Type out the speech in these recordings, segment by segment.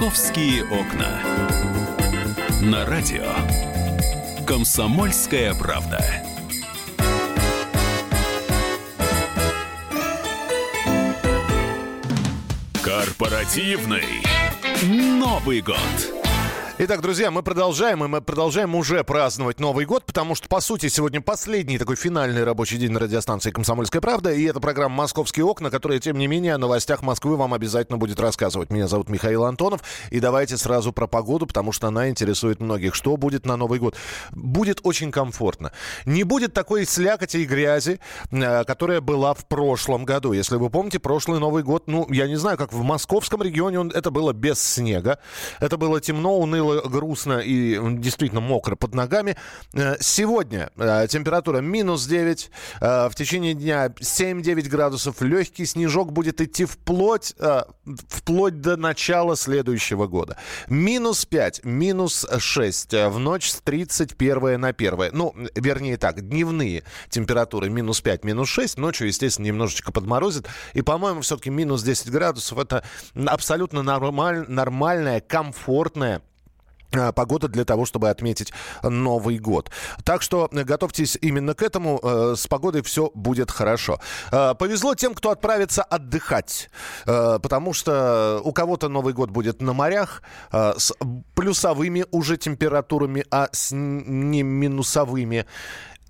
«Московские окна». На радио «Комсомольская правда». Корпоративный Новый год. Итак, друзья, мы продолжаем, и мы продолжаем уже праздновать Новый год, потому что, по сути, сегодня последний такой финальный рабочий день на радиостанции «Комсомольская правда», и это программа «Московские окна», которая, тем не менее, о новостях Москвы вам обязательно будет рассказывать. Меня зовут Михаил Антонов, и давайте сразу про погоду, потому что она интересует многих. Что будет на Новый год? Будет очень комфортно. Не будет такой слякоти и грязи, э, которая была в прошлом году. Если вы помните, прошлый Новый год, ну, я не знаю, как в московском регионе он, это было без снега, это было темно, уныло, грустно и действительно мокро под ногами. Э, сегодня э, температура минус 9, э, в течение дня 7-9 градусов. Легкий снежок будет идти вплоть, вплоть до начала следующего года. Минус 5, минус 6 в ночь с 31 на 1. Ну, вернее так, дневные температуры минус 5, минус 6. Ночью, естественно, немножечко подморозит. И, по-моему, все-таки минус 10 градусов. Это абсолютно нормаль, нормальная, комфортная погода для того, чтобы отметить Новый год. Так что готовьтесь именно к этому. Э, с погодой все будет хорошо. Э, повезло тем, кто отправится отдыхать. Потому что у кого-то Новый год будет на морях с плюсовыми уже температурами, а с не минусовыми.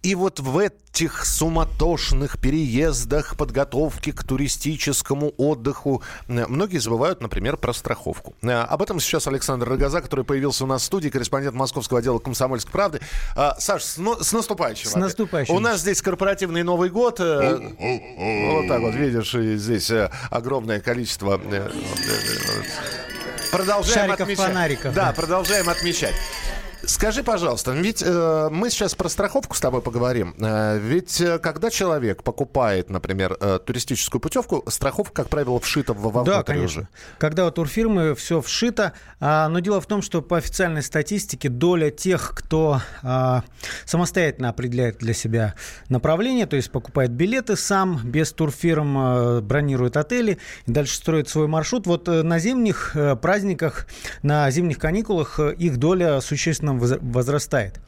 И вот в этих суматошных переездах, подготовке к туристическому отдыху многие забывают, например, про страховку. Э, об этом сейчас Александр Рогоза, который появился у нас в студии, корреспондент Московского отдела «Комсомольской правды». А, Саш, с, с наступающим! С наступающим! У нас здесь корпоративный Новый год. Э, вот так вот, видишь, здесь э, огромное количество... Продолжаем Шариков отмечать. фонариков. Да, продолжаем отмечать. Скажи, пожалуйста, ведь э, мы сейчас про страховку с тобой поговорим. Э, ведь э, когда человек покупает, например, э, туристическую путевку, страховка, как правило, вшита в вовнутрь Да, конечно. Уже. Когда у турфирмы все вшито. А, но дело в том, что по официальной статистике доля тех, кто а, самостоятельно определяет для себя направление, то есть покупает билеты сам, без турфирм, а, бронирует отели и дальше строит свой маршрут. Вот э, на зимних э, праздниках, на зимних каникулах их доля существенно возрастает.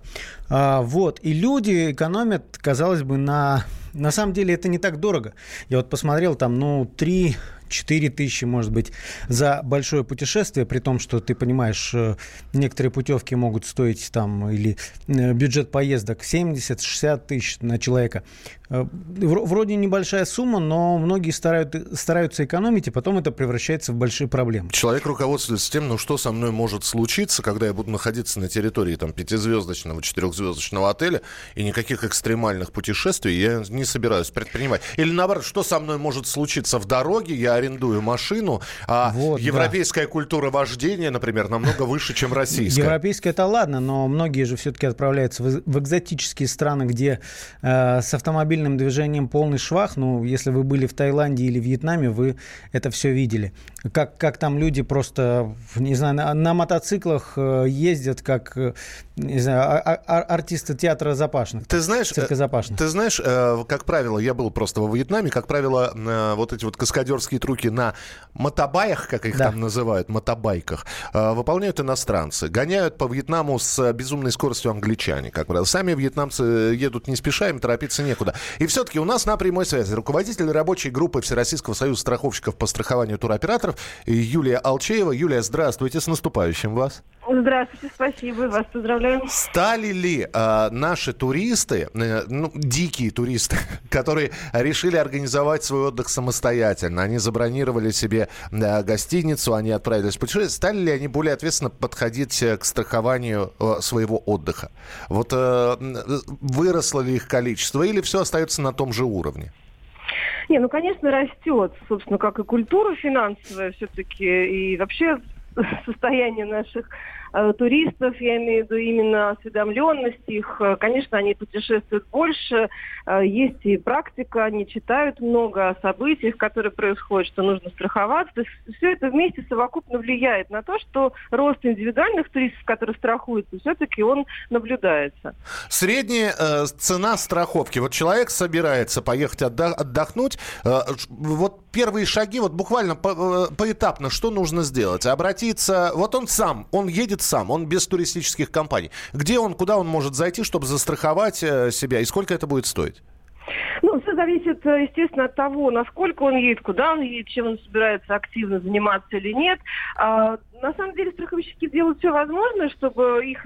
А, вот. И люди экономят, казалось бы, на... На самом деле это не так дорого. Я вот посмотрел, там, ну, 3 4 тысячи, может быть, за большое путешествие, при том, что ты понимаешь, э, некоторые путевки могут стоить там, или э, бюджет поездок 70-60 тысяч на человека. Э, вроде небольшая сумма, но многие стараются, стараются экономить, и потом это превращается в большие проблемы. Человек руководствуется тем, ну что со мной может случиться, когда я буду находиться на территории там, пятизвездочного, четырехзвездочного отеля, и никаких экстремальных путешествий я не собираюсь предпринимать. Или наоборот, что со мной может случиться в дороге, я арендую машину, а вот, европейская да. культура вождения, например, намного выше, чем российская. Европейская это ладно, но многие же все-таки отправляются в, экзотические страны, где э, с автомобильным движением полный швах. Ну, если вы были в Таиланде или Вьетнаме, вы это все видели. Как, как там люди просто, не знаю, на, на мотоциклах э, ездят, как, э, не знаю, а, а, а, артисты театра Запашных. Ты знаешь, цирка Запашных. ты знаешь, как правило, я был просто во Вьетнаме, как правило, вот эти вот каскадерские штуки на мотобаях, как их да. там называют, мотобайках, э, выполняют иностранцы. Гоняют по Вьетнаму с безумной скоростью англичане, как правило. Сами вьетнамцы едут не спеша, им торопиться некуда. И все-таки у нас на прямой связи руководитель рабочей группы Всероссийского союза страховщиков по страхованию туроператоров Юлия Алчеева. Юлия, здравствуйте, с наступающим вас. Здравствуйте, спасибо, вас поздравляю. Стали ли э, наши туристы, э, ну, дикие туристы, которые решили организовать свой отдых самостоятельно, они забронировали себе э, гостиницу, они отправились в путешествие, стали ли они более ответственно подходить э, к страхованию э, своего отдыха? Вот э, выросло ли их количество или все остается на том же уровне? Не, ну, конечно, растет, собственно, как и культура финансовая все-таки, и вообще состояние наших туристов, я имею в виду именно осведомленность их. Э, конечно, они путешествуют больше, э, есть и практика, они читают много о событиях, которые происходят, что нужно страховаться. То есть все это вместе совокупно влияет на то, что рост индивидуальных туристов, которые страхуются, все-таки он наблюдается. Средняя э, цена страховки. Вот человек собирается поехать отдохнуть. Э, вот первые шаги, вот буквально по, э, поэтапно, что нужно сделать? Обратиться, вот он сам, он едет сам, он без туристических компаний. Где он, куда он может зайти, чтобы застраховать э, себя, и сколько это будет стоить? Ну, все зависит, э, естественно, от того, насколько он едет, куда он едет, чем он собирается активно заниматься или нет. А, на самом деле страховщики делают все возможное, чтобы их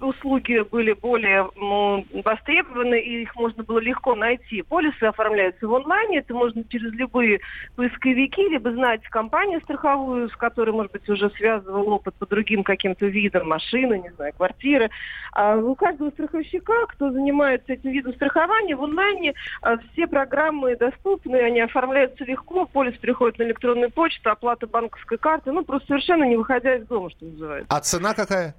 услуги были более ну, востребованы, и их можно было легко найти. Полисы оформляются в онлайне, это можно через любые поисковики, либо знать компанию страховую, с которой, может быть, уже связывал опыт по другим каким-то видам машины, не знаю, квартиры. А у каждого страховщика, кто занимается этим видом страхования, в онлайне а, все программы доступны, они оформляются легко, полис приходит на электронную почту, оплата банковской карты, ну, просто совершенно не выходя из дома, что называется. А цена какая?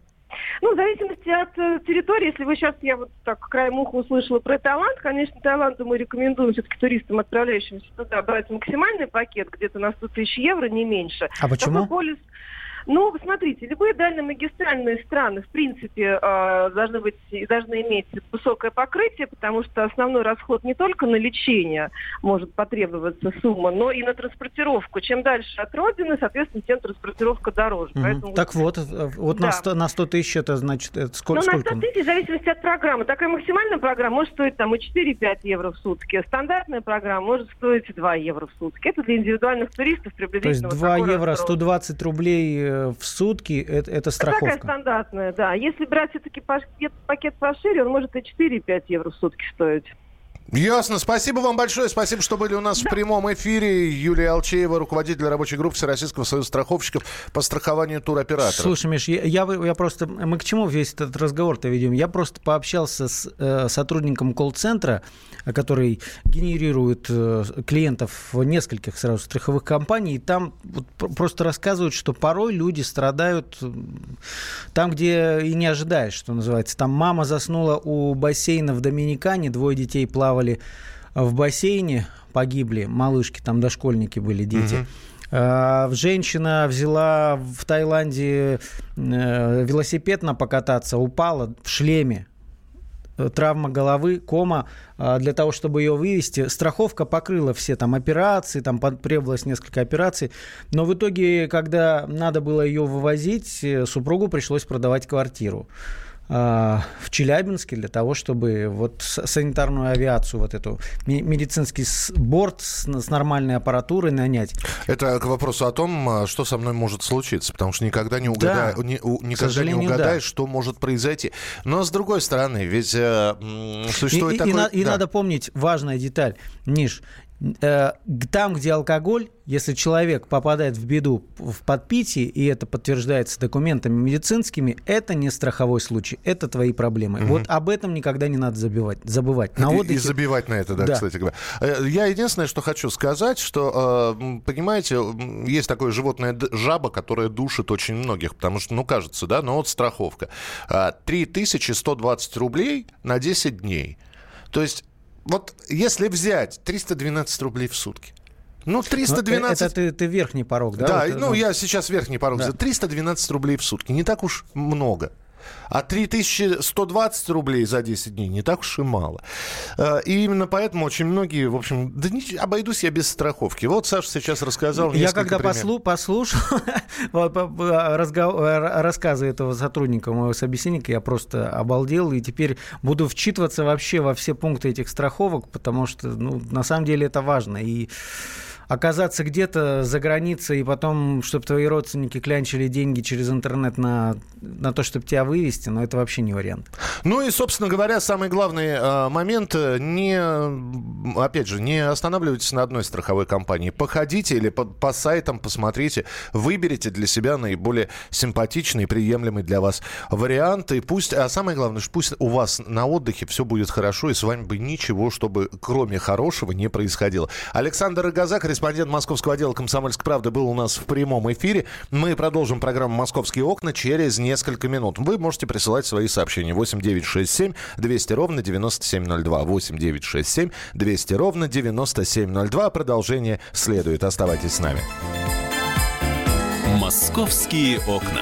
Ну, в зависимости от э, территории, если вы сейчас, я вот так краем уха услышала про Таиланд, конечно, Таиланду мы рекомендуем все-таки туристам, отправляющимся туда, брать максимальный пакет, где-то на 100 тысяч евро, не меньше. А почему? Такой полис, ну, смотрите, любые дальнемагистральные страны, в принципе, э, должны, быть, должны иметь высокое покрытие, потому что основной расход не только на лечение может потребоваться сумма, но и на транспортировку. Чем дальше от родины, соответственно, тем транспортировка дороже. Угу. Поэтому... Так вот, э, вот да. на, 100, на 100 тысяч это значит это сколько? Ну, на 100 тысяч в зависимости от программы. Такая максимальная программа может стоить там и 4-5 евро в сутки. Стандартная программа может стоить 2 евро в сутки. Это для индивидуальных туристов приблизительно. То есть 2 евро, 120 рублей э, в сутки это, это страховка. Такая стандартная, да. Если брать все-таки пакет, пакет пошире, он может и 4-5 евро в сутки стоить. Ясно. Спасибо вам большое. Спасибо, что были у нас да. в прямом эфире. Юлия Алчеева, руководитель рабочей группы Всероссийского союза страховщиков по страхованию туроператоров. Слушай, Миш, я, я, я просто... Мы к чему весь этот разговор-то ведем? Я просто пообщался с э, сотрудником колл-центра, который генерирует э, клиентов в нескольких сразу страховых компаний. И там вот просто рассказывают, что порой люди страдают там, где и не ожидаешь, что называется. Там мама заснула у бассейна в Доминикане, двое детей плавают плавали в бассейне, погибли малышки, там дошкольники были дети. Угу. Женщина взяла в Таиланде э, велосипед на покататься, упала в шлеме, э, травма головы, кома, а, для того, чтобы ее вывести. Страховка покрыла все там операции, там потребовалось несколько операций. Но в итоге, когда надо было ее вывозить, э, супругу пришлось продавать квартиру. А, в Челябинске для того, чтобы вот санитарную авиацию, вот эту медицинский борт с, с нормальной аппаратурой нанять. Это к вопросу о том, а, что со мной может случиться, потому что никогда не, угада... да, не, никогда не угадаешь, да. что может произойти. Но с другой стороны, ведь э, существует и, такой... И, и, да. и надо помнить важная деталь, Ниш, там, где алкоголь, если человек попадает в беду в подпитии, и это подтверждается документами медицинскими, это не страховой случай, это твои проблемы. Угу. Вот об этом никогда не надо забивать, забывать. На и, отдыхе... и забивать на это, да, да, кстати говоря. Э, я единственное, что хочу сказать, что, э, понимаете, есть такое животное жаба, которое душит очень многих, потому что, ну, кажется, да, но вот страховка. 3120 рублей на 10 дней. То есть вот если взять 312 рублей в сутки, ну, 312... Но это ты, ты верхний порог, да? Да, вот, ну, ну, я сейчас верхний порог. Да. 312 рублей в сутки. Не так уж много. А 3120 рублей за 10 дней не так уж и мало. Э, и именно поэтому очень многие, в общем, да не, обойдусь я без страховки. Вот Саша сейчас рассказал Я когда послу, послушал рассказы этого сотрудника, моего собеседника, я просто обалдел и теперь буду вчитываться вообще во все пункты этих страховок, потому что, ну, на самом деле это важно. И оказаться где-то за границей и потом, чтобы твои родственники клянчили деньги через интернет на, на то, чтобы тебя вывести, но это вообще не вариант. Ну и, собственно говоря, самый главный э, момент, не, опять же, не останавливайтесь на одной страховой компании. Походите или по, по сайтам посмотрите, выберите для себя наиболее симпатичный приемлемый для вас вариант. И пусть, а самое главное, что пусть у вас на отдыхе все будет хорошо, и с вами бы ничего, чтобы кроме хорошего не происходило. Александр Рогозак, корреспондент московского отдела «Комсомольской правды» был у нас в прямом эфире. Мы продолжим программу «Московские окна» через несколько минут. Вы можете присылать свои сообщения. 8 9 6 7 200 ровно 9702. 8 9 6 7 200 ровно 9702. Продолжение следует. Оставайтесь с нами. «Московские окна».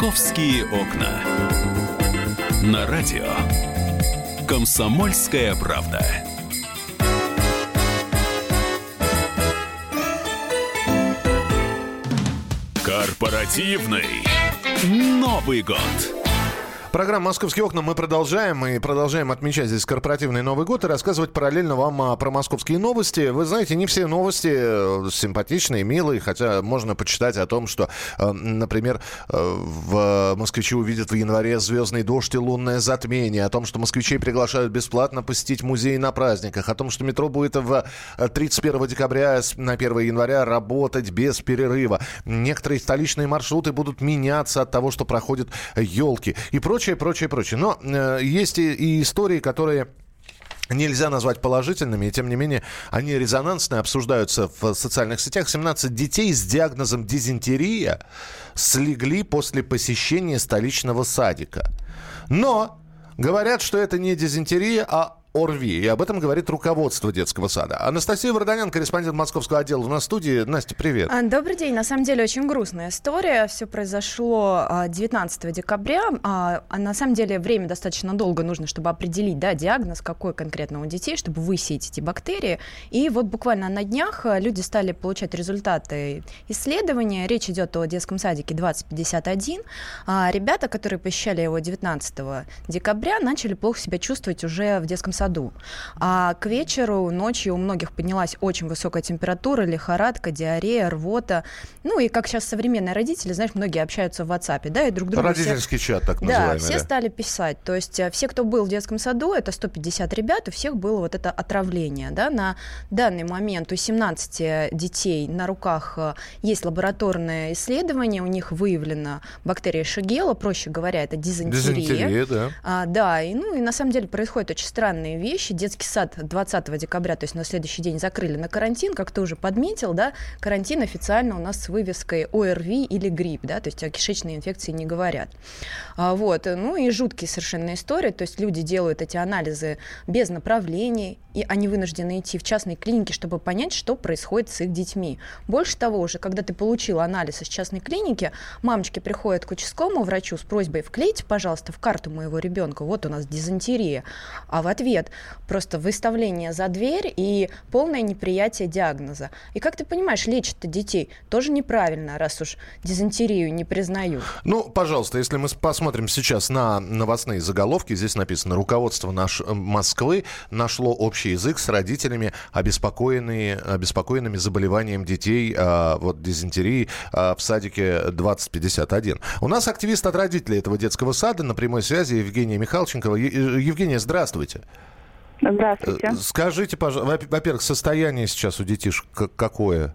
«Московские окна». На радио «Комсомольская правда». Корпоративный Новый год. Программа «Московские окна» мы продолжаем. Мы продолжаем отмечать здесь корпоративный Новый год и рассказывать параллельно вам а, про московские новости. Вы знаете, не все новости э, симпатичные, милые, хотя можно почитать о том, что, э, например, э, в москвичи увидят в январе звездный дождь и лунное затмение, о том, что москвичей приглашают бесплатно посетить музей на праздниках, о том, что метро будет в 31 декабря на 1 января работать без перерыва. Некоторые столичные маршруты будут меняться от того, что проходят елки и прочее прочее, прочее, прочее. Но э, есть и, и истории, которые нельзя назвать положительными, и тем не менее они резонансные, обсуждаются в социальных сетях. 17 детей с диагнозом дизентерия слегли после посещения столичного садика. Но говорят, что это не дизентерия, а ОРВИ. И об этом говорит руководство детского сада. Анастасия Варданян, корреспондент московского отдела в студии. Настя, привет. А, добрый день. На самом деле очень грустная история. Все произошло 19 а, декабря. А, а на самом деле время достаточно долго нужно, чтобы определить да, диагноз, какой конкретно у детей, чтобы высеять эти бактерии. И вот буквально на днях люди стали получать результаты исследования. Речь идет о детском садике 2051. Ребята, которые посещали его 19 декабря, начали плохо себя чувствовать уже в детском саду. А к вечеру, ночью у многих поднялась очень высокая температура, лихорадка, диарея, рвота. Ну и как сейчас современные родители, знаешь, многие общаются в WhatsApp, да, и друг другу... Родительский все... чат, так называемый. Да, все да. стали писать. То есть э, все, кто был в детском саду, это 150 ребят, у всех было вот это отравление, да, на данный момент у 17 детей на руках э, есть лабораторное исследование, у них выявлена бактерия Шигела, проще говоря, это дизентерия. Дизентерия, да. А, да, и, ну и на самом деле происходят очень странные важные вещи. Детский сад 20 декабря, то есть на следующий день закрыли на карантин, как ты уже подметил, да, карантин официально у нас с вывеской ОРВИ или грипп, да, то есть о кишечной инфекции не говорят. А, вот, ну и жуткие совершенно истории, то есть люди делают эти анализы без направлений, и они вынуждены идти в частные клиники, чтобы понять, что происходит с их детьми. Больше того, уже когда ты получил анализ из частной клиники, мамочки приходят к участковому врачу с просьбой вклейте, пожалуйста, в карту моего ребенка, вот у нас дизентерия, а в ответ просто выставление за дверь и полное неприятие диагноза. И как ты понимаешь, лечат-то детей тоже неправильно, раз уж дизентерию не признают. Ну, пожалуйста, если мы посмотрим сейчас на новостные заголовки, здесь написано «Руководство наш э, Москвы нашло общий язык с родителями, обеспокоенные, обеспокоенными заболеванием детей, а, вот дизентерии а, в садике 2051. У нас активист от родителей этого детского сада на прямой связи Евгения Михалченкова. Евгения, здравствуйте. Здравствуйте. Э, скажите, пожалуйста, во-первых, состояние сейчас у детишек какое?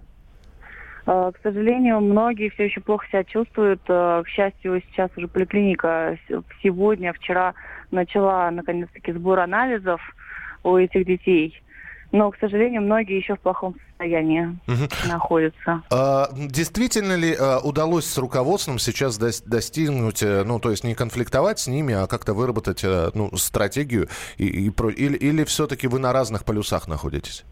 Э, к сожалению, многие все еще плохо себя чувствуют. Э, к счастью, сейчас уже поликлиника сегодня, вчера начала наконец-таки сбор анализов у этих детей. Но, к сожалению, многие еще в плохом состоянии угу. находятся. А, действительно ли а, удалось с руководством сейчас до, достигнуть, э, ну, то есть не конфликтовать с ними, а как-то выработать э, ну, стратегию? И, и, или, или все-таки вы на разных полюсах находитесь?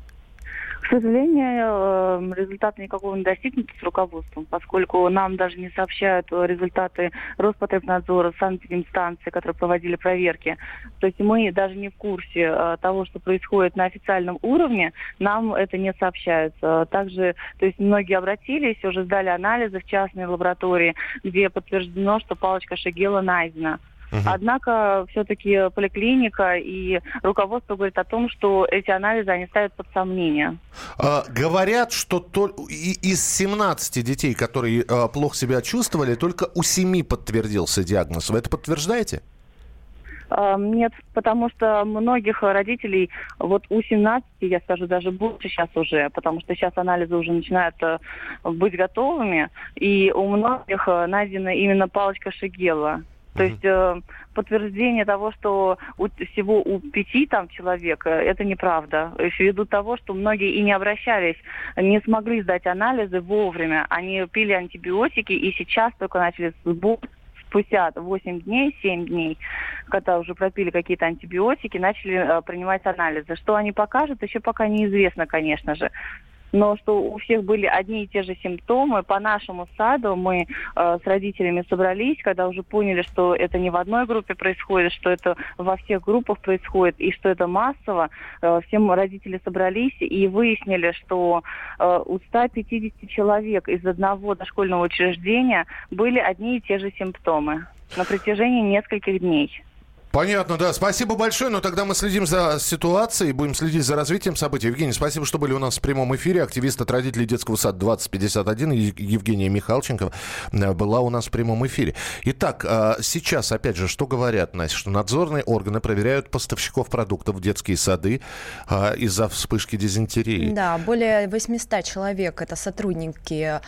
Сожалению, эм, результата никакого не достигнут с руководством, поскольку нам даже не сообщают результаты Роспотребнадзора, санэпидемстанции, которые проводили проверки. То есть мы даже не в курсе э, того, что происходит на официальном уровне, нам это не сообщается. Также, то есть многие обратились, уже сдали анализы в частной лаборатории, где подтверждено, что палочка Шагела найдена. Угу. Однако все-таки поликлиника и руководство говорит о том, что эти анализы они ставят под сомнение. А, говорят, что то, из 17 детей, которые а, плохо себя чувствовали, только у 7 подтвердился диагноз. Вы это подтверждаете? Э, Нет, потому что многих родителей, вот у 17, я скажу, даже больше сейчас уже, потому что сейчас анализы уже начинают э, быть готовыми, и у многих э, найдена именно палочка Шигела. То есть э, подтверждение того, что у, всего у пяти там человек, это неправда. Ввиду того, что многие и не обращались, не смогли сдать анализы вовремя. Они пили антибиотики и сейчас только начали сбор спустя 8 дней, 7 дней, когда уже пропили какие-то антибиотики, начали э, принимать анализы. Что они покажут, еще пока неизвестно, конечно же но что у всех были одни и те же симптомы. По нашему саду мы э, с родителями собрались, когда уже поняли, что это не в одной группе происходит, что это во всех группах происходит и что это массово. Э, все родители собрались и выяснили, что э, у 150 человек из одного дошкольного учреждения были одни и те же симптомы на протяжении нескольких дней. Понятно, да. Спасибо большое. Но тогда мы следим за ситуацией, будем следить за развитием событий. Евгений, спасибо, что были у нас в прямом эфире. Активист от родителей детского сада 2051 Евгения Михалченко э, была у нас в прямом эфире.Итак, э, сейчас, опять же, что говорят, Настя, что надзорные органы проверяют поставщиков продуктов в детские сады э, из-за вспышки дизентерии. Да, более 800 человек, это сотрудники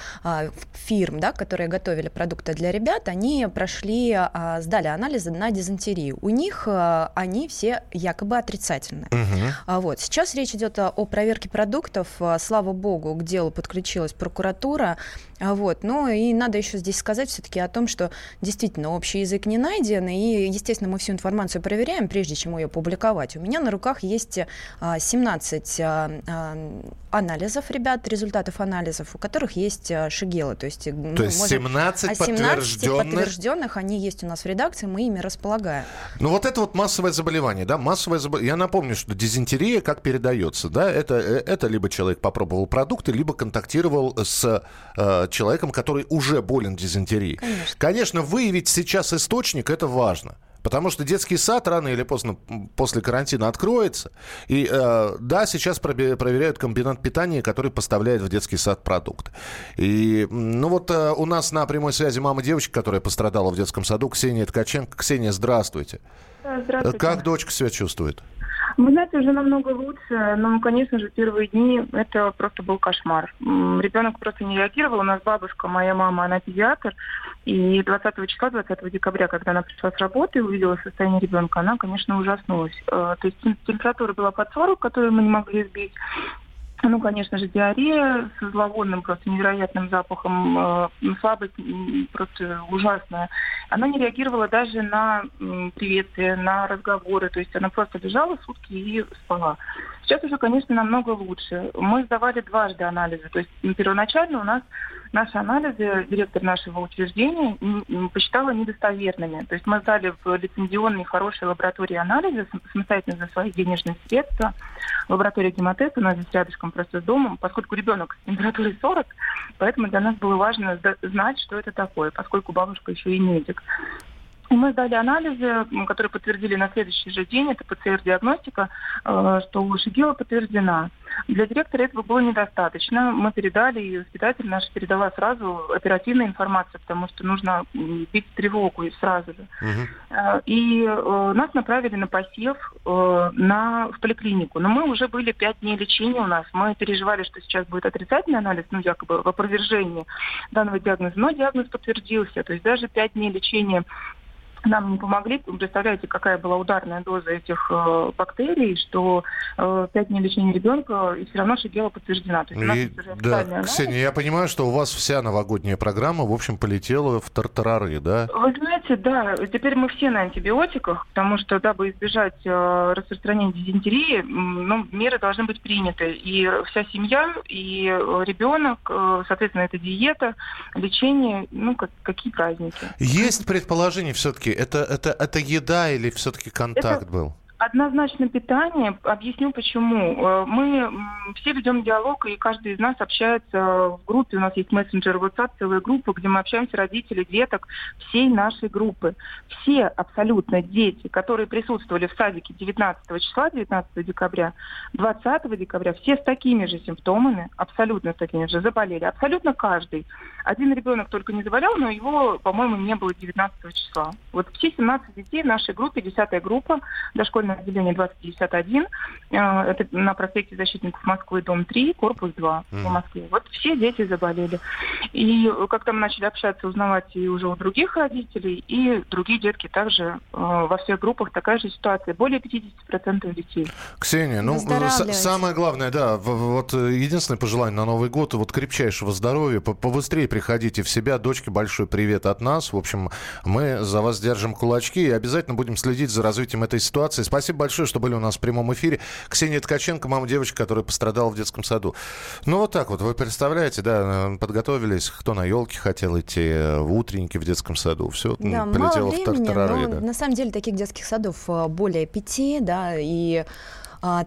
фирм, да, которые готовили продукты для ребят, они прошли, сдали анализы на дизентерию. У них э, они все якобы отрицательные. Угу. Вот. Сейчас речь идет о проверке продуктов. Э, слава богу, к делу подключилась прокуратура. А вот. Ну и надо еще здесь сказать все-таки о том, что действительно общий язык не найден, и, естественно, мы всю информацию проверяем, прежде чем ее публиковать. У меня на руках есть 17 а, а, анализов, ребят, результатов анализов, у которых есть шигелы. То есть, ну, то есть 17, а 17 подтвержденных... подтвержденных, они есть у нас в редакции, мы ими располагаем. Ну вот это вот массовое заболевание, да, массовое заболевание. Я напомню, что дизентерия как передается, да, это, э, это либо человек попробовал продукты, либо контактировал с э, человеком, который уже болен дизентерией. Конечно. Конечно, выявить сейчас источник это важно. Потому что детский сад рано или поздно после карантина откроется. И э, да, сейчас проверяют комбинат питания, который поставляет в детский сад продукты. И ну вот э, у нас на прямой связи мама девочки, которая пострадала в детском саду, Ксения Ткаченко. Ксения, здравствуйте. Здравствуйте. Как дочка себя чувствует? Вы знаете, уже намного лучше, но, конечно же, первые дни это просто был кошмар. Ребенок просто не реагировал. У нас бабушка, моя мама, она педиатр. И 20 числа, 20 декабря, когда она пришла с работы и увидела состояние ребенка, она, конечно, ужаснулась. Э, то есть температура была под 40, которую мы не могли сбить. Ну, конечно же, диарея с зловонным, просто невероятным запахом, э, слабость просто ужасная. Она не реагировала даже на э, приветствия, на разговоры, то есть она просто лежала сутки и спала. Сейчас уже, конечно, намного лучше. Мы сдавали дважды анализы, то есть первоначально у нас наши анализы директор нашего учреждения посчитала недостоверными. То есть мы сдали в лицензионные хорошие лаборатории анализы самостоятельно за свои денежные средства. Лаборатория гемотеста у нас здесь рядышком просто с домом, поскольку ребенок с температурой 40, поэтому для нас было важно знать, что это такое, поскольку бабушка еще и медик. И мы сдали анализы, которые подтвердили на следующий же день, это ПЦР-диагностика, э, что шигела подтверждена. Для директора этого было недостаточно. Мы передали, и воспитатель наш передала сразу оперативную информацию, потому что нужно бить тревогу и сразу же. Угу. И э, нас направили на посев на, в поликлинику. Но мы уже были пять дней лечения у нас. Мы переживали, что сейчас будет отрицательный анализ, ну, якобы в опровержении данного диагноза. Но диагноз подтвердился. То есть даже пять дней лечения нам не помогли. Представляете, какая была ударная доза этих э, бактерий, что э, 5 дней лечения ребенка, и все равно шигела подтверждена. То есть и, да, Ксения, я понимаю, что у вас вся новогодняя программа, в общем, полетела в тартарары, да? Вы знаете, да, теперь мы все на антибиотиках, потому что, дабы избежать э, распространения дизентерии, ну, меры должны быть приняты. И вся семья, и э, ребенок, э, соответственно, это диета, лечение, ну, как, какие праздники. Есть предположение все-таки, это, это, это еда или все-таки контакт это... был? Однозначно питание. Объясню почему. Э, Мы все ведем диалог, и каждый из нас общается в группе. У нас есть мессенджер WhatsApp, целая группа, где мы общаемся, родители, деток, всей нашей группы. Все абсолютно дети, которые присутствовали в садике 19 числа, 19 декабря, 20 декабря, все с такими же симптомами, абсолютно с такими же, заболели. Абсолютно каждый. Один ребенок только не заболел, но его, по-моему, не было 19 числа. Вот все 17 детей в нашей группе, 10 группа, дошкольное отделение 2051, э, это на проспекте Защитников Москвы, дом 3, корпус 2 в. Москве. Вот все дети заболели. И как-то мы начали общаться, узнавать и уже у других родителей, и другие детки также э, во всех группах такая же ситуация. Более 50% детей. Ксения, ну, с- самое главное, да, вот э, единственное пожелание на Новый год, вот крепчайшего здоровья, по- побыстрее приходите в себя. Дочке большой привет от нас. В общем, мы за вас держим кулачки и обязательно будем следить за развитием этой ситуации. Спасибо большое, что были у нас в прямом эфире. Ксения Ткаченко, мама девочки, которая пострадала в детском саду. Ну, вот так вот, вы представляете, да, э, подготовились, кто на елке хотел идти, э, в утренники в детском саду, все Да, полетело мало в времени, тартарары. но да. на самом деле таких детских садов а, более пяти, да, и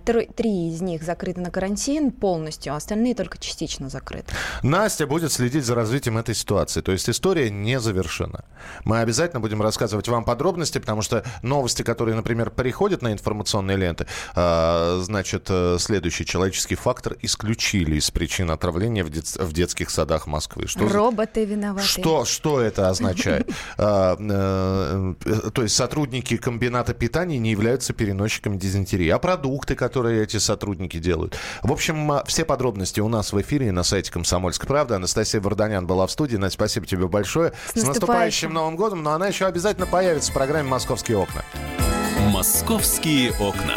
три из них закрыты на карантин полностью, а остальные только частично закрыты. Настя будет следить за развитием этой ситуации. То есть история не завершена. Мы обязательно будем рассказывать вам подробности, потому что новости, которые, например, приходят на информационные ленты, а, значит, э, следующий человеческий фактор исключили из причин отравления в, дет- в детских садах Москвы. Что, за- Роботы виноваты. что, что это означает? А, э, э, То есть сотрудники комбината питания не являются переносчиками дизентерии. А продукты, которые эти сотрудники делают? В общем, а, все подробности у нас в эфире на сайте «Комсомольской правды». Анастасия Варданян была в студии. Настя, спасибо тебе большое. С наступающим. Новым годом. Но она еще обязательно появится в программе «Московские окна». «Московские окна».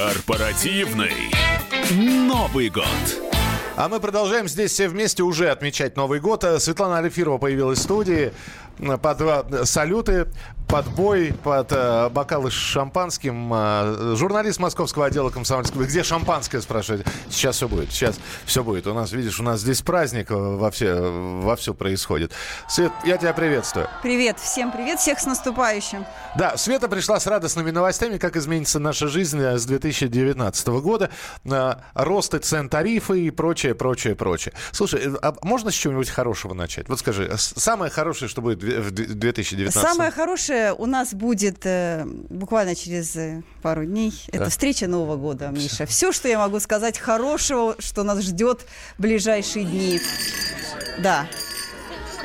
Корпоративный Новый год. А мы продолжаем здесь все вместе уже отмечать Новый год. Э, Светлана Алифирова появилась в студии. Под э, салюты, под бой, под э, бокалы с шампанским. Э, журналист московского отдела комсомольского. Где шампанское, спрашивает? Сейчас все будет. Сейчас все будет. У нас, видишь, у нас здесь праздник э, во все, во все происходит. Свет, я тебя приветствую. Привет, всем привет, всех с наступающим. Да, Света пришла с радостными новостями, как изменится наша жизнь с 2019 года. Росты цен, тарифы и прочее, прочее, прочее. Слушай, а можно с чего-нибудь хорошего начать? Вот скажи, самое хорошее, что будет в в 2019 Самое хорошее у нас будет э, буквально через э, пару дней. Это Да. встреча Нового года, Миша. Все, что я могу сказать хорошего, что нас ждет в ближайшие дни. Да.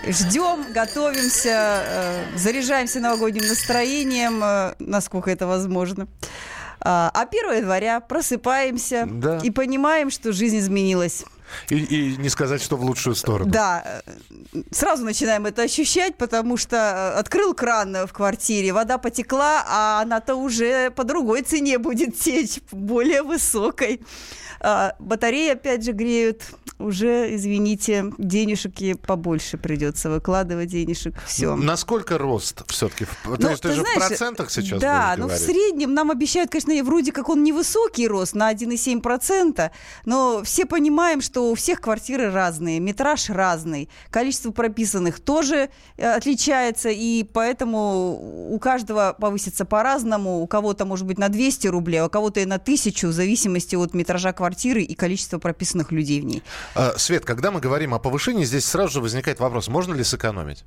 Ждем, готовимся, э, заряжаемся новогодним настроением, э, насколько это возможно. А а 1 января просыпаемся Да. и понимаем, что жизнь изменилась. И, и не сказать, что в лучшую сторону. Да, э, сразу начинаем это ощущать, потому что э, открыл кран в квартире, вода потекла, а она-то уже по другой цене будет течь, более высокой. А, Батареи опять же греют. Уже, извините, денежек и побольше придется выкладывать денежек. Все. Насколько рост все-таки? Ну, ты ты же знаешь, в процентах сейчас Да, ну в среднем нам обещают, конечно, вроде как он невысокий рост на 1,7%, но все понимаем, что у всех квартиры разные, метраж разный, количество прописанных тоже э, отличается, и поэтому у каждого повысится по-разному, у кого-то, может быть, на 200 рублей, а у кого-то и на 1000, в зависимости от метража квартиры и количества прописанных людей в ней. А, Свет, когда мы говорим о повышении, здесь сразу же возникает вопрос, можно ли сэкономить?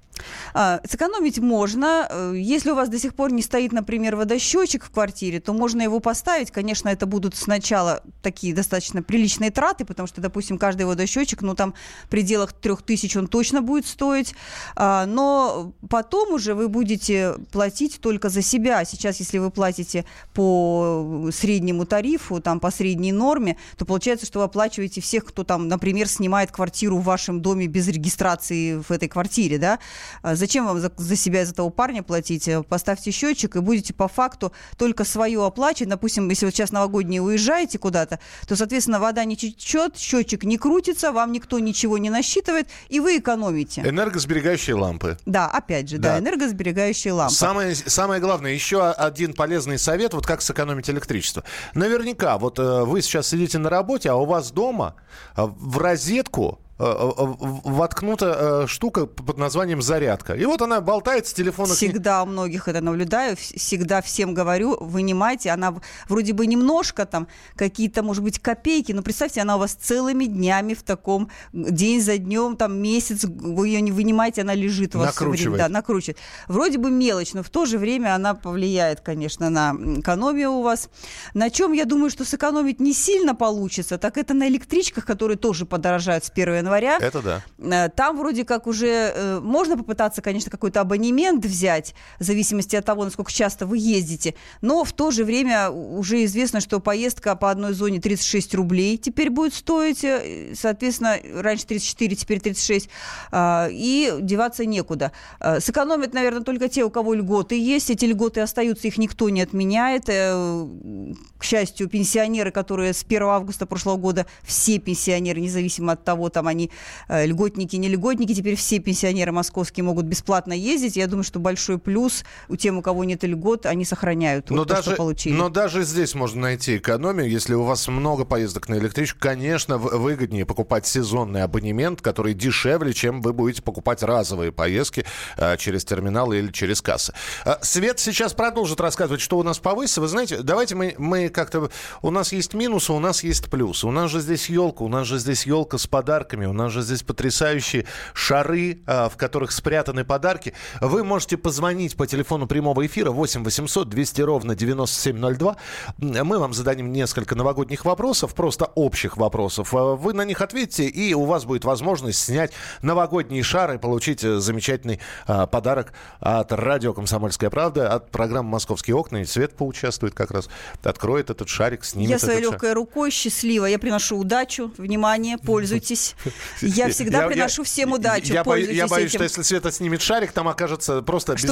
А, Сэкономить можно. Э, Если у вас до сих пор не стоит, например, водосчетчик в квартире, то можно его поставить. Конечно, это будут сначала такие достаточно приличные траты, потому что, допустим, каждый водосчетчик, ну, там в пределах 3000 он точно будет стоить, а, но потом уже вы будете платить только за себя. Сейчас, если вы платите по среднему тарифу, там, по средней норме, то получается, что вы оплачиваете всех, кто там, например, снимает квартиру в вашем доме без регистрации в этой квартире, да? А зачем вам за, за себя из этого парня платить? Поставьте счетчик и будете по факту только свое оплачивать. Допустим, если вы сейчас новогодние уезжаете куда-то, то, соответственно, вода не течет, счетчик не крутится, вам никто ничего не насчитывает, и вы экономите. Энергосберегающие лампы. Да, опять же, да, да энергосберегающие лампы. Самое, самое главное, еще один полезный совет, вот как сэкономить электричество. Наверняка, вот э, вы сейчас сидите на работе, а у вас дома э, в розетку воткнута э, штука под названием зарядка. И вот она болтает с телефона. Всегда у многих это наблюдаю, всегда всем говорю, вынимайте. Она вроде бы немножко там, какие-то, может быть, копейки, но представьте, она у вас целыми днями в таком, день за днем, там месяц, вы ее не вынимаете, она лежит у вас все время. Да, накручивает. Вроде бы мелочь, но в то же время она повлияет, конечно, на экономию у вас. На чем, я думаю, что сэкономить не сильно получится, так это на электричках, которые тоже подорожают с 1 января. Это да. Э, там вроде как уже э, можно попытаться, конечно, какой-то абонемент взять, в зависимости от того, насколько часто вы ездите, но в то же время уже известно, что поездка по одной зоне 36 рублей теперь будет стоить, э, соответственно, раньше 34, теперь 36, а, и деваться некуда. Сэкономят, наверное, только те, у кого льготы есть, эти льготы остаются, их никто не отменяет. К счастью, пенсионеры, которые с 1 августа прошлого года, все пенсионеры, независимо от того, там они они э, льготники, не льготники, теперь все пенсионеры московские могут бесплатно ездить. Я думаю, что большой плюс у тем, у кого нет льгот, они сохраняют но вот даже, то, что получили. Но даже здесь можно найти экономию. Если у вас много поездок на электричку, конечно, выгоднее покупать сезонный абонемент, который дешевле, чем вы будете покупать разовые поездки а, через терминал или через кассы. А, Свет сейчас продолжит рассказывать, что у нас повысится. Вы знаете, давайте мы, мы как-то... У нас есть минусы, у нас есть плюсы. У нас же здесь елка, у нас же здесь елка с подарками, у нас же здесь потрясающие шары, а, в которых спрятаны подарки. Вы можете позвонить по телефону прямого эфира 8 800 200 ровно 9702. Мы вам зададим несколько новогодних вопросов, просто общих вопросов. А, вы на них ответите, и у вас будет возможность снять новогодние шары и получить э, замечательный а, подарок от радио «Комсомольская правда», от программы «Московские окна». И Свет поучаствует как раз, откроет этот шарик, снимет Я своей легкой шар. рукой счастлива. Я приношу удачу, внимание, пользуйтесь. Я всегда я, приношу я, всем удачу. Я, боюсь, я боюсь, этим. что если Света снимет шарик, там окажется просто без,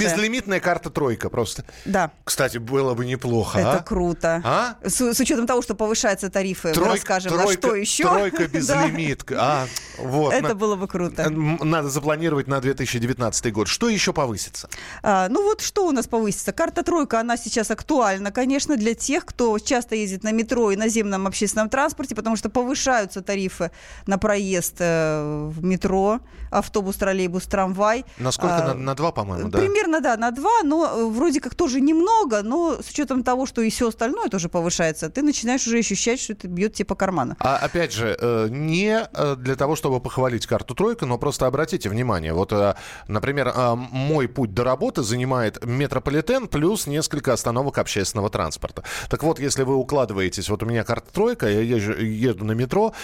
безлимитная карта тройка просто. Да. Кстати, было бы неплохо. Это а? круто. А? С, с учетом того, что повышаются тарифы, Трой, мы расскажем, тройка, на что еще. Тройка безлимитка. а, вот, Это на, было бы круто. Надо запланировать на 2019 год. Что еще повысится? А, ну вот что у нас повысится? Карта тройка, она сейчас актуальна, конечно, для тех, кто часто ездит на метро и наземном общественном транспорте, потому что повышаются тарифы на проезд э, в метро, автобус, троллейбус, трамвай. Насколько? А, на, на два, по-моему, да? Примерно, да, на два, но э, вроде как тоже немного, но с учетом того, что и все остальное тоже повышается, ты начинаешь уже ощущать, что это бьет тебе по карману. А опять же, э, не для того, чтобы похвалить карту тройка, но просто обратите внимание, вот, например, мой путь до работы занимает метрополитен плюс несколько остановок общественного транспорта. Так вот, если вы укладываетесь, вот у меня карта тройка, я езжу, еду на метро,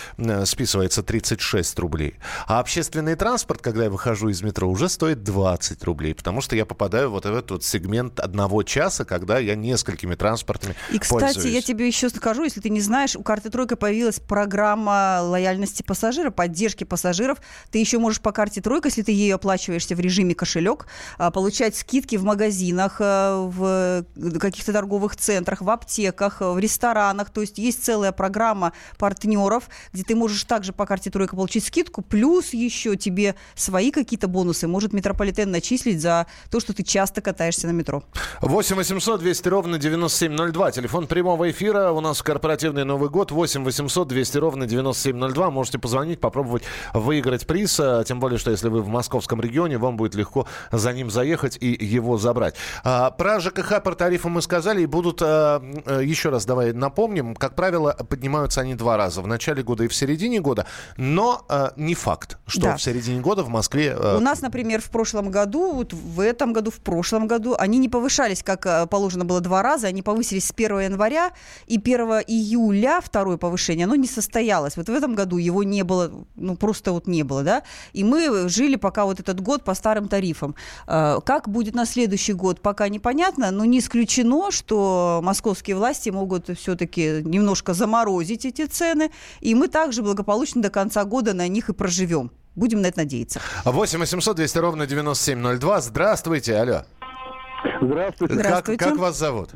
списывается 36 рублей. А общественный транспорт, когда я выхожу из метро, уже стоит 20 рублей, потому что я попадаю вот в этот вот сегмент одного часа, когда я несколькими транспортами И, кстати, пользуюсь. я тебе еще скажу, если ты не знаешь, у карты Тройка появилась программа лояльности пассажира, поддержки пассажиров. Ты еще можешь по карте Тройка, если ты ею оплачиваешься в режиме кошелек, а, получать скидки в магазинах, а, в каких-то торговых центрах, в аптеках, в ресторанах. То есть есть целая программа партнеров, где ты можешь также по карте Тройка получить скидку, плюс еще тебе свои какие-то бонусы может метрополитен начислить за то, что ты часто катаешься на метро. 8 800 200 ровно 9702. Телефон прямого эфира. У нас корпоративный Новый год. 8 800 200 ровно 9702. Можете позвонить, попробовать выиграть приз. А, тем более, что если вы в московском регионе, вам будет легко за ним заехать и его забрать. А, про ЖКХ, про тарифы мы сказали. И будут, а, еще раз давай напомним, как правило, поднимаются они два раза. В начале года и в середине года. Но э, не факт, что Да. в середине года в Москве... э, У нас, например, в прошлом году, вот в этом году, в прошлом году, они не повышались, как э, положено было два раза, они повысились с 1 января, и 1 июля второе повышение, оно не состоялось. Вот в этом году его не было, ну просто вот не было, да, и мы жили пока вот этот год по старым тарифам. Э, Как будет на следующий год, пока непонятно, но не исключено, что московские власти могут все-таки немножко заморозить эти цены, и мы также благополучно до конца года на них и проживем. Будем на это надеяться. 8 800 200 ровно 9702. Здравствуйте, алло. Здравствуйте. Как, Здравствуйте. как вас зовут?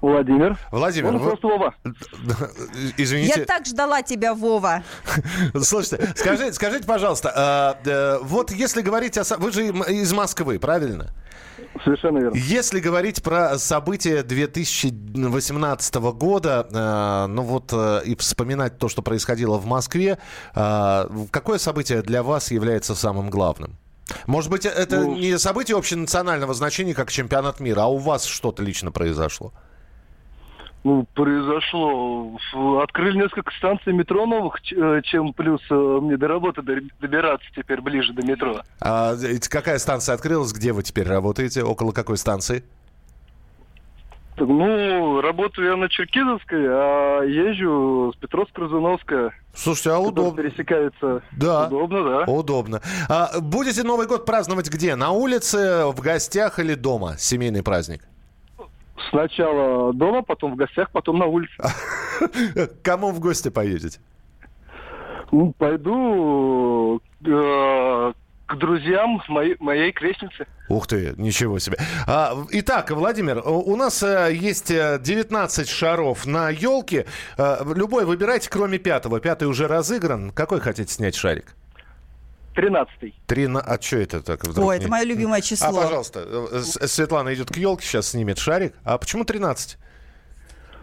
Владимир. Владимир, Он вы- просто Вова. Извините. Я так ждала тебя, Вова. Слушайте, скажите, скажите, пожалуйста, а, э, вот если говорить о... Вы же из Москвы, правильно? Совершенно верно. Если говорить про события 2018 года, э, ну вот э, и вспоминать то, что происходило в Москве, э, какое событие для вас является самым главным? Может быть, это Ну, не событие общенационального значения, как чемпионат мира, а у вас что-то лично произошло? Произошло. Ф- Открыли несколько станций метро новых, э, чем плюс э, мне до работы до- добираться теперь ближе до метро. А какая станция открылась? Где вы теперь работаете? Около какой станции? Ну, работаю я на Черкизовской, а езжу с Петровско-Крузуновская. Слушайте, а удобно. Пересекается. Да. Удобно, да. Удобно. А, будете Новый год праздновать где? На улице, в гостях или дома? Семейный праздник. Сначала дома, потом в гостях, потом на улице. Кому в гости поедете? Ну, пойду э, к друзьям моей, моей крестницы. Ух ты, ничего себе. А, итак, Владимир, у нас э, есть э, 19 шаров на елке. любой выбирайте, кроме пятого. Пятый уже разыгран. Какой хотите снять шарик? Тринадцатый. Три на... А что это так вдруг? Ой, это не- мое любимое А, число. пожалуйста, э, С- Светлана идет к елке, сейчас снимет шарик. А почему 13?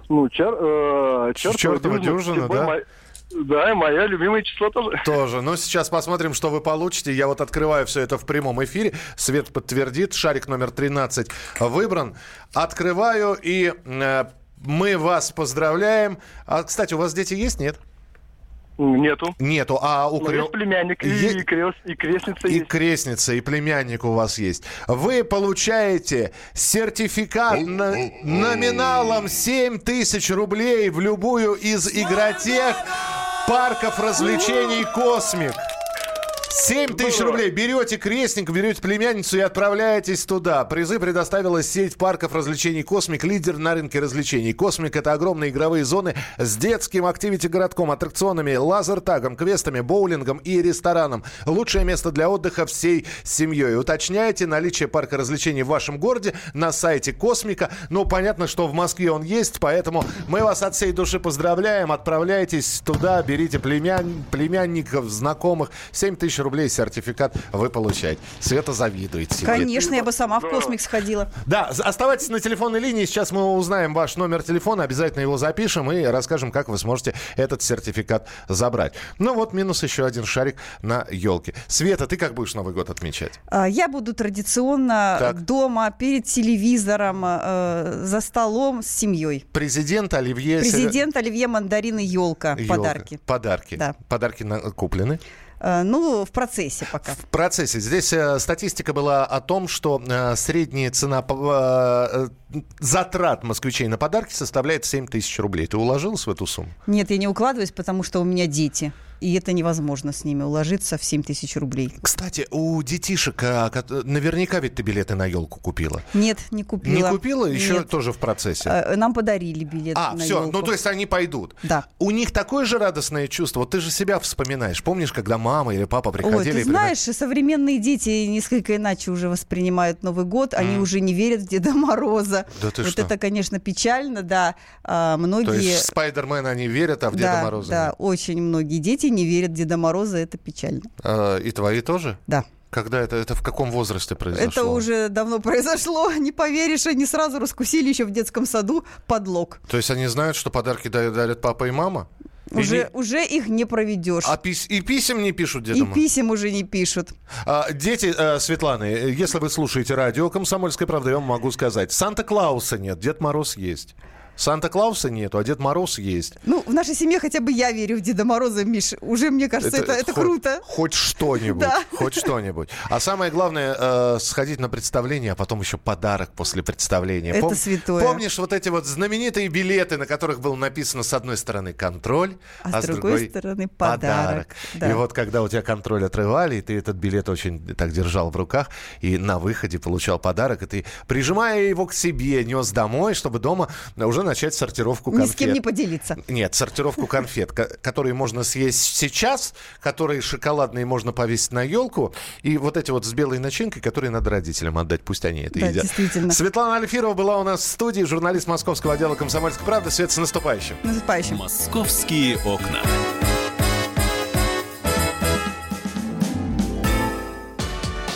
Ну, чер, э, чертова Чертова дюжина, да? моя- Да, и мое любимое число тоже. Тоже. Ну, сейчас посмотрим, что вы получите. Я вот открываю все это в прямом эфире. Свет подтвердит. Шарик номер 13 выбран. Открываю, и э, мы вас поздравляем. А, кстати, у вас дети есть, нет? Нету. Нету. А у Но крё- есть племянник и, Е- и, крест- и крестница И есть. крестница, и племянник у вас есть. Вы получаете сертификат на- номиналом 7 тысяч рублей в любую из игротех парков развлечений «Космик». 7 тысяч рублей. Берете крестник, берете племянницу и отправляетесь туда. Призы предоставила сеть парков развлечений «Космик», лидер на рынке развлечений. «Космик» — это огромные игровые зоны с детским activity-городком, аттракционами, лазертагом, квестами, боулингом и рестораном. Лучшее место для отдыха всей семьей. Уточняйте наличие парка развлечений в вашем городе на сайте «Космика». Ну, понятно, что в Москве он есть, поэтому мы вас от всей души поздравляем. Отправляйтесь туда, берите племян... племянников, знакомых. 7 тысяч рублей сертификат вы получаете. Света завидует себе. Конечно, я бы сама в космик сходила. Да, оставайтесь на телефонной линии. Сейчас мы узнаем ваш номер телефона, обязательно его запишем и расскажем, как вы сможете этот сертификат забрать. Ну вот, минус еще один шарик на елке. Света, ты как будешь Новый год отмечать? А, Я буду традиционно Так. дома, перед телевизором, э, за столом с семьей. Президент Оливье... Президент Оливье Мандарины елка. Ёлка. Подарки. Подарки. Да. Подарки на- куплены. Э, Ну, в процессе пока. В процессе. Здесь э, статистика была о том, что э, средняя цена затрат москвичей на подарки составляет 7 тысяч рублей. Ты уложилась в эту сумму? Нет, я не укладываюсь, потому что у меня дети. И это невозможно с ними уложиться в 7 тысяч рублей. Кстати, у детишек а, наверняка ведь ты билеты на елку купила. Нет, не купила. Не купила? Еще Нет. тоже в процессе. Э, Нам подарили билет А, на все, ёлку. ну то есть они пойдут. Да. У них такое же радостное чувство. Вот ты же себя вспоминаешь. Помнишь, когда мама или папа приходили? Ой, ты и приносили- знаешь, современные дети несколько иначе уже воспринимают Новый год. Они уже не верят в Деда Мороза. Да ты вот что? это, конечно, печально, да. А, многие... То есть в Спайдермена они верят, а в Деда да, Мороза да, нет. очень многие дети не верят Деда Мороза, это печально. А, и твои тоже? Да. Когда это? Это в каком возрасте произошло? Это уже давно произошло, не поверишь, они сразу раскусили еще в детском саду подлог. То есть они знают, что подарки да- дарят папа и мама? Уже, не- уже их не проведешь. А пис- и писем не пишут Деду И Морозу? писем уже не пишут. А, дети э, Светланы, если вы слушаете радио «Комсомольская правда», я вам могу сказать. Санта-Клауса нет, Дед Мороз есть. Санта-Клауса нету, а Дед Мороз есть. Ну, в нашей семье хотя бы я верю в Деда Мороза, Миш. Уже, мне кажется, это, это, хоть- круто. Хоть что-нибудь, Да. хоть что-нибудь. А самое главное, э, сходить на представление, а потом еще подарок после представления. Это святое. Помнишь вот эти вот знаменитые билеты, на которых было написано с одной стороны контроль, А с другой стороны подарок. Да. И вот когда у тебя контроль отрывали, и ты этот билет очень так держал в руках, и на выходе получал подарок, и ты, прижимая его к себе, нес домой, чтобы дома уже начать сортировку Ни конфет. с кем не поделиться. Нет, сортировку конфет, ко- которые можно съесть сейчас, которые шоколадные можно повесить на елку, и вот эти вот с белой начинкой, которые надо родителям отдать, пусть они это Да, едят. действительно. Светлана Альфирова была у нас в студии, журналист московского отдела «Комсомольской правды». Свет, с наступающим. Наступающим. «Московские окна».